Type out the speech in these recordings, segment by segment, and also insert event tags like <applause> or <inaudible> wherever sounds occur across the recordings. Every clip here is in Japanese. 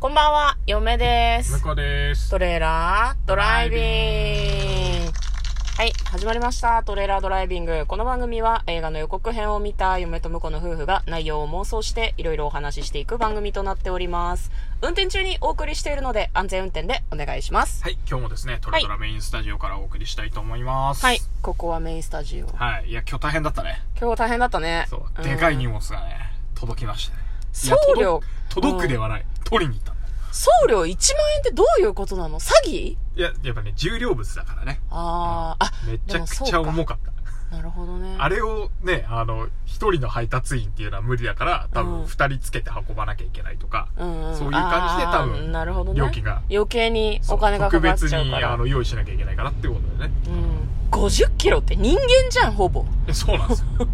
こんばんは、嫁です向。こうです。トレーラードライビング。はい、始まりました。トレーラードライビング。この番組は映画の予告編を見た嫁と婿の夫婦が内容を妄想していろいろお話ししていく番組となっております。運転中にお送りしているので安全運転でお願いします。はい、今日もですね、トレドラメインスタジオからお送りしたいと思います。はい、ここはメインスタジオ。はい。いや、今日大変だったね。今日大変だったね。そう。んでかい荷物がね、届きましたね。送料届届くではない。取りに行ったんだ。送料1万円ってどういうことなの？詐欺？いや、やっぱね、重量物だからね。あー、あ、めちゃくちゃ重かった。なるほどね。あれをね、あの、一人の配達員っていうのは無理だから、多うん分二人つけて運ばなきゃいけないとか、うんうん、そういう感じで多分なるほどね、料金が余計にお金がかかっちゃう特別にあの用意しなきゃいけないからっていうことでね。うん、50キロって人間じゃんほぼえそうなんですよ。<laughs>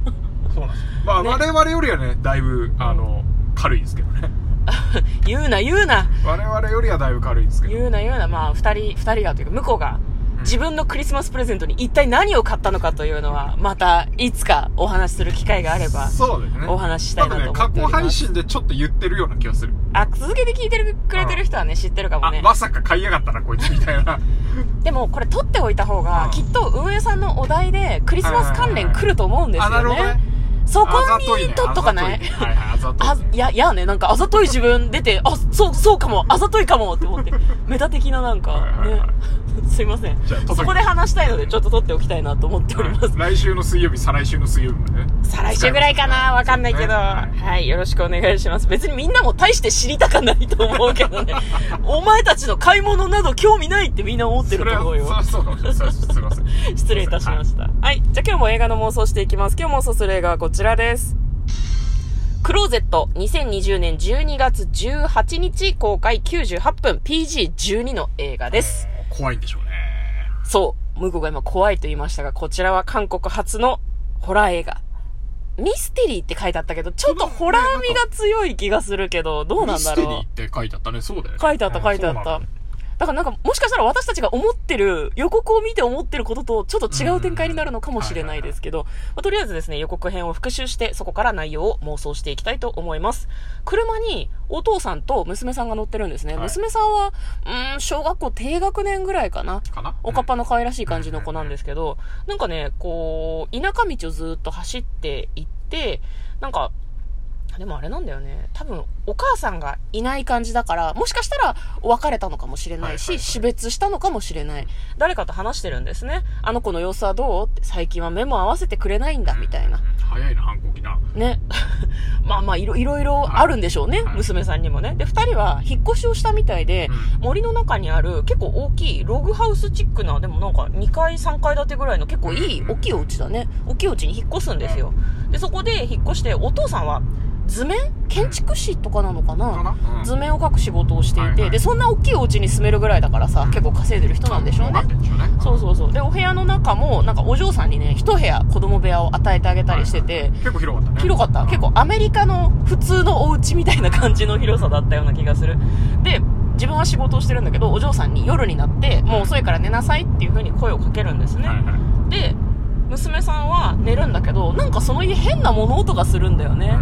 そうなんですよ。まあ、ね我々よりはね、だいぶ、あの、軽いですけどね。<laughs> 言うな言うな我々よりはだいぶ軽いですけど。言うな言うなまあ2人二人がというか向こうが自分のクリスマスプレゼントに一体何を買ったのかというのはまたいつかお話しする機会があればそうですね。お話ししたいなと思っておりますね、過去配信でちょっと言ってるような気がする。あ続けて聞いてるくれてる人はね知ってるかもあ、ねまさか買いやがったな、こいつみたいな。でもこれ取っておいた方がうんきっと運営さんのお題でクリスマス関連来ると思うんですあ、なるよほどねね。そこに取っとかない？ね。はいはい、あざとい。あね。、いや、いやね、なんか、あざとい自分出て、あ、そう、そうかも、あざといかもって思って、メタ的ななんか、はいはいはね、<laughs> すいませんじゃあ。届けそこで話したいので、ちょっと撮っておきたいなと思っております。来週の水曜日、再来週の水曜日までね。再来週ぐらいかなわかんないけど、ははい、よろしくお願いします。別にみんなも大して知りたかないと思うけどね。お前たちの買い物など興味ないってみんな思ってると思うよ。そうそうそうすいません。<laughs> 失礼いたしました。はい。じゃあ今日も映画の妄想していきます。今日妄想する映画はこちらです。クローゼット2020年12月18日公開98分 PG12 の映画です。怖いんでしょうね。そう。向こうが今怖いと言いましたが、こちらは韓国初のホラー映画。ミステリーって書いてあったけど、ちょっとホラー味が強い気がするけど、どうなんだろう。ミステリーって書いてあったね。そうだよね。書いてあった書いてあっただ。だからなんか、もしかしたら私たちが思ってる、予告を見て思ってることとちょっと違う展開になるのかもしれないですけど、まあとりあえずですね、予告編を復習して、そこから内容を妄想していきたいと思います。車にお父さんと娘さんが乗ってるんですね。はい娘さんは、うーん、小学校低学年ぐらいかな。かな？おかっぱの可愛らしい感じの子なんですけど、なんかね、こう、田舎道をずっと走っていって、なんか、でもあれなんだよね。多分、お母さんがいない感じだから、もしかしたら別れたのかもしれないし、はいはいはい死別したのかもしれない。誰かと話してるんですね。あの子の様子はどう？って、最近は目も合わせてくれないんだ、みたいな。早いな、反抗期な。ね。<laughs> まあまあ、いろいろいろあるんでしょうね、はい娘さんにもね。で、二人は引っ越しをしたみたいで、うん森の中にある結構大きいログハウスチックな、でもなんか2階3階建てぐらいの結構いいうん大きいお家だね。大きいお家に引っ越すんですよ。で、そこで引っ越して、お父さんは図面建築士とかなのかな？うん図面を描く仕事をしていて、はいはいで、そんな大きいお家に住めるぐらいだからさ、うん結構稼いでる人なんでしょうねうね。そうそうそう。で、お部屋の中も、なんかお嬢さんにね、一部屋子供部屋を与えてあげたりしてて、結構広かったね。広かった。結構アメリカの普通のお家みたいな感じの広さだったような気がする。で、自分は仕事をしてるんだけど、お嬢さんに夜になって、もう遅いから寝なさいっていう風に声をかけるんですね。はいはい。で、娘さんは寝るんだけど、なんかその家変な物音がするんだよね。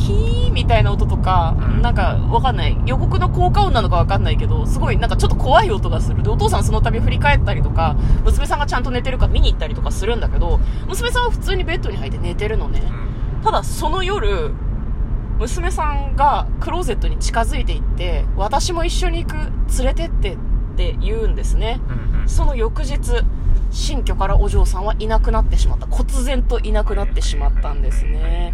キーみたいな音とか、うんなんかわかんない。予告の効果音なのかわかんないけど、すごいなんかちょっと怖い音がする。で、お父さんその度振り返ったりとか、娘さんがちゃんと寝てるか見に行ったりとかするんだけど、娘さんは普通にベッドに入って寝てるのね。うんただその夜、娘さんがクローゼットに近づいていって、私も一緒に行く、連れてってって言うんですね。その翌日、新居からお嬢さんはいなくなってしまった。忽然といなくなってしまったんですね。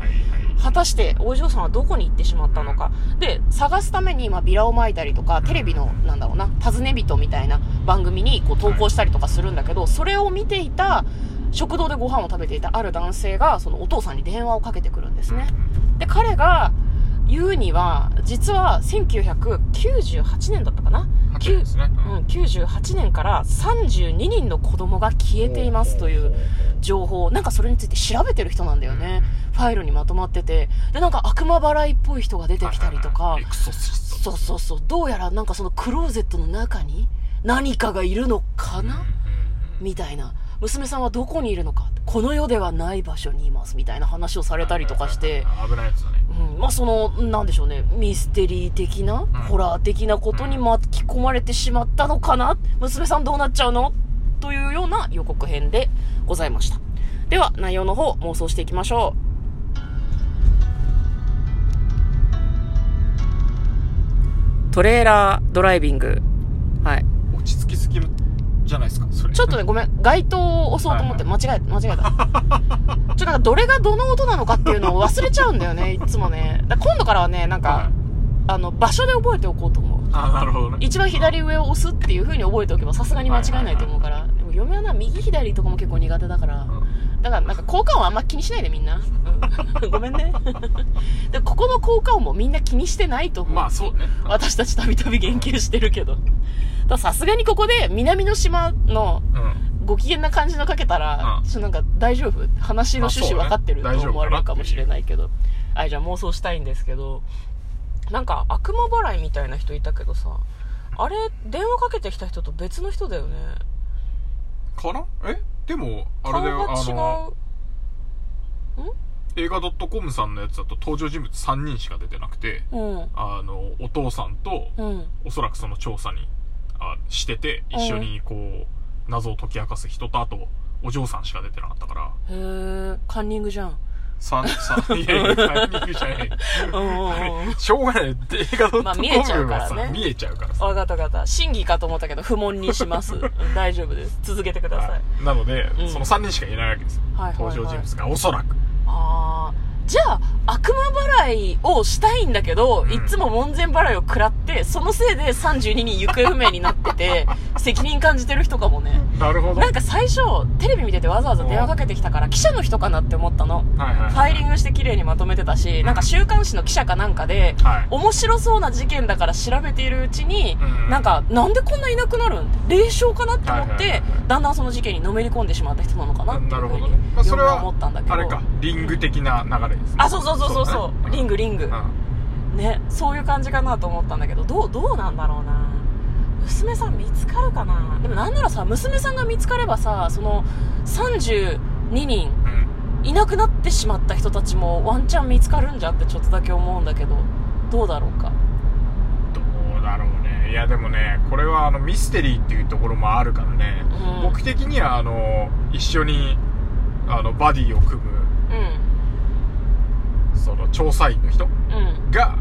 果たしてお嬢さんはどこに行ってしまったのか。で、探すために、まあ、ビラを撒いたりとか、テレビの、なんだろうな、尋ね人みたいな番組にこう投稿したりとかするんだけど、それを見ていた、食堂でご飯を食べていたある男性が、そのお父さんに電話をかけてくるんですね。で、彼が言うには、実は1998年だったかな？8年ですね。うん、98年から32人の子供が消えていますという情報なんかそれについて調べてる人なんだよね、ファイルにまとまっててでなんか悪魔払いっぽい人が出てきたりとか。そうそうそう。どうやらなんかそのクローゼットの中に何かがいるのかな、みたいな。娘さんはどこにいるのか、この世ではない場所にいます、みたいな話をされたりとかして、危ないやつだね。うん、まあその、なんでしょうね、ミステリー的な、ホラー的なことに巻き込まれてしまったのかな？娘さんどうなっちゃうの？というような予告編でございました。では、内容の方、妄想していきましょう。トレーラードライビング。はい。落ち着きすぎるじゃないですか、それ。ちょっとね、ごめん。街灯を押そうと思って、間違えた、間違えた。<laughs> ちょっとなんか、どれがどの音なのかっていうのを忘れちゃうんだよね、<laughs> いつもね。だ今度からはね、なんか、はいあの、場所で覚えておこうと思う。あ、なるほどね。一番左上を押すっていう風に覚えておけばさすがに間違いないと思うから。でも嫁はな、右左とかも結構苦手だから。だからなんか効果音あんま気にしないでみんな。うん、ごめんね。<laughs> で、ここの効果音もみんな気にしてないと思う。まあそうね。私たちたびたび言及してるけど。さすがにここで南の島のうん。ご機嫌な感じのかけたら、うんちょっとなんか大丈夫？話の趣旨分かってるとまあね思われるかもしれないけど。はい、じゃあ妄想したいんですけど、なんか悪魔払いみたいな人いたけどさ、あれ、電話かけてきた人と別の人だよね。かな？え？でも、あ顔れだよ、あの、う。映画 .com さんのやつだと登場人物3人しか出てなくて、うん。あの、お父さんと、うん。おそらくその調査に、あしてて、一緒にこう、謎を解き明かす人と、あと、お嬢さんしか出てなかったから、へー、カンニングじゃん。三、三、<laughs> いやいや、タイミングじゃない。しょうがない。映画 .com まあ見えちゃうからね見えちゃうからさ。わかったわかった。審議かと思ったけど、不問にします。う <laughs> ん大丈夫です。続けてください。はいなので、うんその3人しかいないわけです登場人物が、おそらく。あー。じゃあ、悪魔払いをしたいんだけど、うんいつも門前払いを食らって、そのせいで32人行方不明になってて、<laughs> 責任感じてる人かもね。なるほど。なんか最初、テレビ見ててわざわざ電話かけてきたから、記者の人かなって思ったの。はいはいはい。ファイリングして綺麗にまとめてたし、なんか週刊誌の記者かなんかで、はい面白そうな事件だから調べているうちに、うんなんか、なんでこんないなくなるん？霊障かなって思ってはいはいはいはい、だんだんその事件にのめり込んでしまった人なのかなっていうふうになるほどね。まあ、それは、思ったんだけど。あれか、リング的な流れですね。あ、そうそうそうそうそうリングリングう。んね、そういう感じかなと思ったんだけど、どう、どうなんだろうな。娘さん見つかるかな？でもなんならさ、娘さんが見つかればさ、その、32人うん。いなくなってしまった人たちもワンチャン見つかるんじゃってちょっとだけ思うんだけど、どうだろうか？どうだろうね。いや、でもね、これはあの、ミステリーっていうところもあるからね。うん僕的には、あの、一緒に、あの、バディを組む、うん。その、調査員の人うん。が、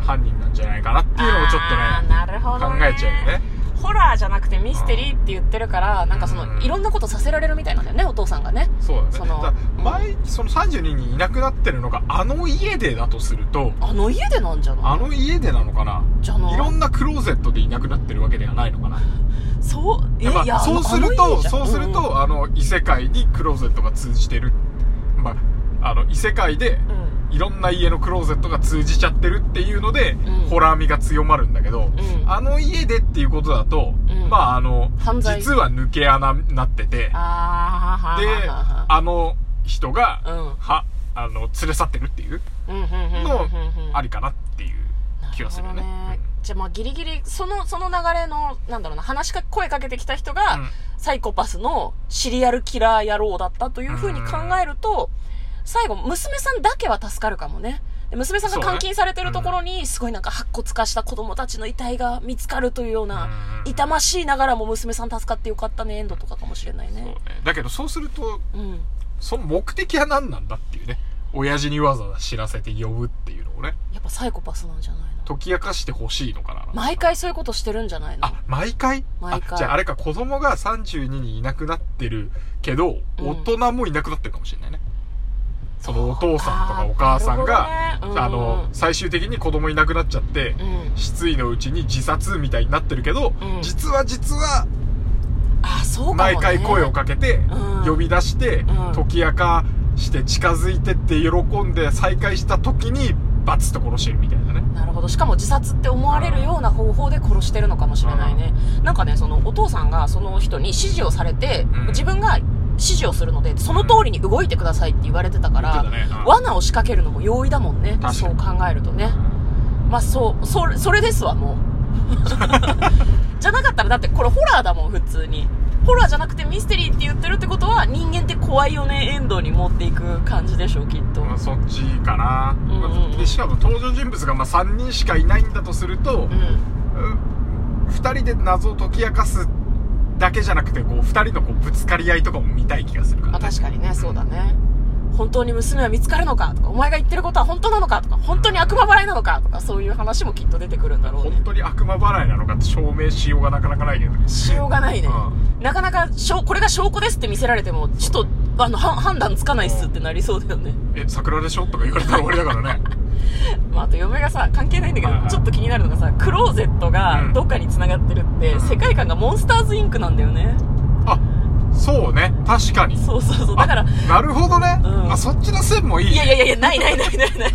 犯人なんじゃないかなっていうのをちょっとね、なるほど、考えちゃうよね。ホラーじゃなくてミステリーって言ってるから、なんかそうんの、いろんなことさせられるみたいなんだよね、お父さんがね。そうだね。そのだ前、その32人いなくなってるのが、あの家でだとすると、あの家でなんじゃない？あの家でなのかな？じゃない？いろんなクローゼットでいなくなってるわけではないのかなそう、え、やっぱいや、そうすると、そうすると、うんあの、異世界にクローゼットが通じてる。まあ、あの、異世界で、うんいろんな家のクローゼットが通じちゃってるっていうので、うん。ホラー味が強まるんだけど、うん。あの家でっていうことだと、うん。まああの実は抜け穴になってて、で、あの人が、うん。は、あの、連れ去ってるっていうのうんありかなっていう気がするよね。じゃあまあギリギリ、その、その流れの、なんだろうな、話しか、声かけてきた人が、うん。サイコパスのシリアルキラー野郎だったというふうに考えると、最後、娘さんだけは助かるかもね。で娘さんが監禁されてるところに、すごいなんか白骨化した子供たちの遺体が見つかるというような、うん痛ましいながらも娘さん助かってよかったね、エンドとかかもしれないね。ね。だけどそうすると、うん。その目的は何なんだっていうね。親父にわざわざ知らせて呼ぶっていうのをね、やっぱサイコパスなんじゃないの？解き明かしてほしいのかな。毎回そういうことしてるんじゃないの？あ、毎回？毎回あ、じゃああれか、子供が32人いなくなってるけど、うん大人もいなくなってるかもしれないね。そのお父さんとかお母さんが、ねうんあの、最終的に子供いなくなっちゃって、うん。失意のうちに自殺みたいになってるけど、うん実は実は、あ、そうね。毎回声をかけて、うん呼び出して、うん解き明かして近づいてって喜んで再会した時に、バツッと殺してるみたいなね。なるほど。しかも自殺って思われるような方法で殺してるのかもしれないね。なんかね、そのお父さんがその人に指示をされて、うん自分が指示をするので、その通りに動いてくださいって言われてたから、ねうん罠を仕掛けるのも容易だもんね。そう考えるとね。まあそう、それ、それですわ、もう。<laughs> じゃなかったら、だってこれホラーだもん、普通に。ホラーじゃなくてミステリーって言ってるってことは人間って怖いよねエンドに持っていく感じでしょきっと、まあ、そっちかな、うんうんうんでしかも登場人物がまあ3人しかいないんだとすると、うん、2人で謎を解き明かすだけじゃなくてこう2人のこうぶつかり合いとかも見たい気がするから、まあ確かにねそうだね。本当に娘は見つかるのかとかお前が言ってることは本当なのかとか本当に悪魔払いなのかとかそういう話もきっと出てくるんだろうね。本当に悪魔払いなのかって証明しようがなかなかないけどねしようがないね、うんなかなかしょこれが証拠ですって見せられてもちょっとあのは判断つかないっすってなりそうだよね。え桜でしょ？とか言われたら終わりだからね。<laughs> まあ、あと嫁がさ関係ないんだけど、はいはいちょっと気になるのがさクローゼットがうん。どっかに繋がってるって、うん。世界観がモンスターズインクなんだよね。あそうね。確かに。そうそうそう。だからあなるほどね、うん。あそっちの線もいいいやいやいやいやないないないないない。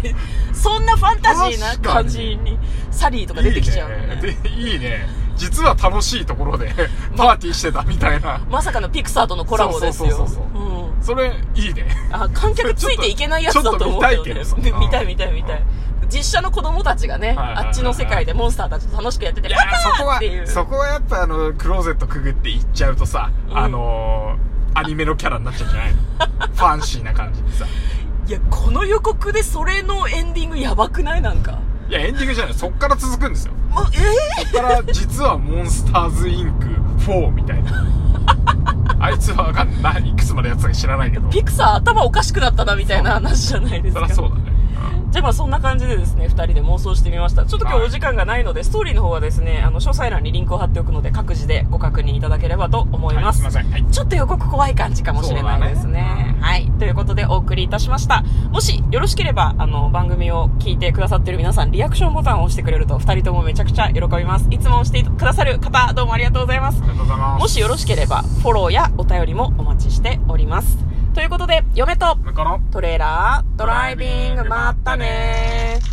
そんなファンタジーな感じにサリーとか出てきちゃうのね。いいね。でいいね。実は楽しいところで <laughs> パーティーしてたみたいな。まさかのピクサーとのコラボですよ。そうそうそうそう。うんそれいいね。あ観客ついていけないやつだと思うけどね。ちょっと見たいけど見たい見たい見たい。実写の子供たちがね、あっちの世界でモンスターたちと楽しくやってていやわーそこはっていう。そこはやっぱあのクローゼットくぐって行っちゃうとさ、うん。あのーアニメのキャラになっちゃうんじゃないの？<laughs> ファンシーな感じでさ。いやこの予告でそれのエンディングやばくない？なんか。いやエンディングじゃない。そっから続くんですよ。もうえそっから実はモンスターズインク4みたいな <laughs> あいつはわかんない。いくつまでやつか知らないけど。ー、ピクサー頭おかしくなったなみたいな話じゃないですそか。りゃそうだね、じゃあまあそんな感じでですね、二人で妄想してみました。ちょっと今日はいお時間がないので、ストーリーの方はですね、あの、詳細欄にリンクを貼っておくので、各自でご確認いただければと思うんいます。はい、すいません、はい、ちょっと予告怖い感じかもしれないですね。ということでお送りいたしました。もしよろしければ、あの、番組を聞いてくださってる皆さん、リアクションボタンを押してくれると、二人ともめちゃくちゃ喜びます。いつも押してくださる方、どうもありがとうございますあ。りがとうございますもしよろしければ、フォローやお便りもお待ちしております。ということで、嫁とトレーラードライビング、まったねー。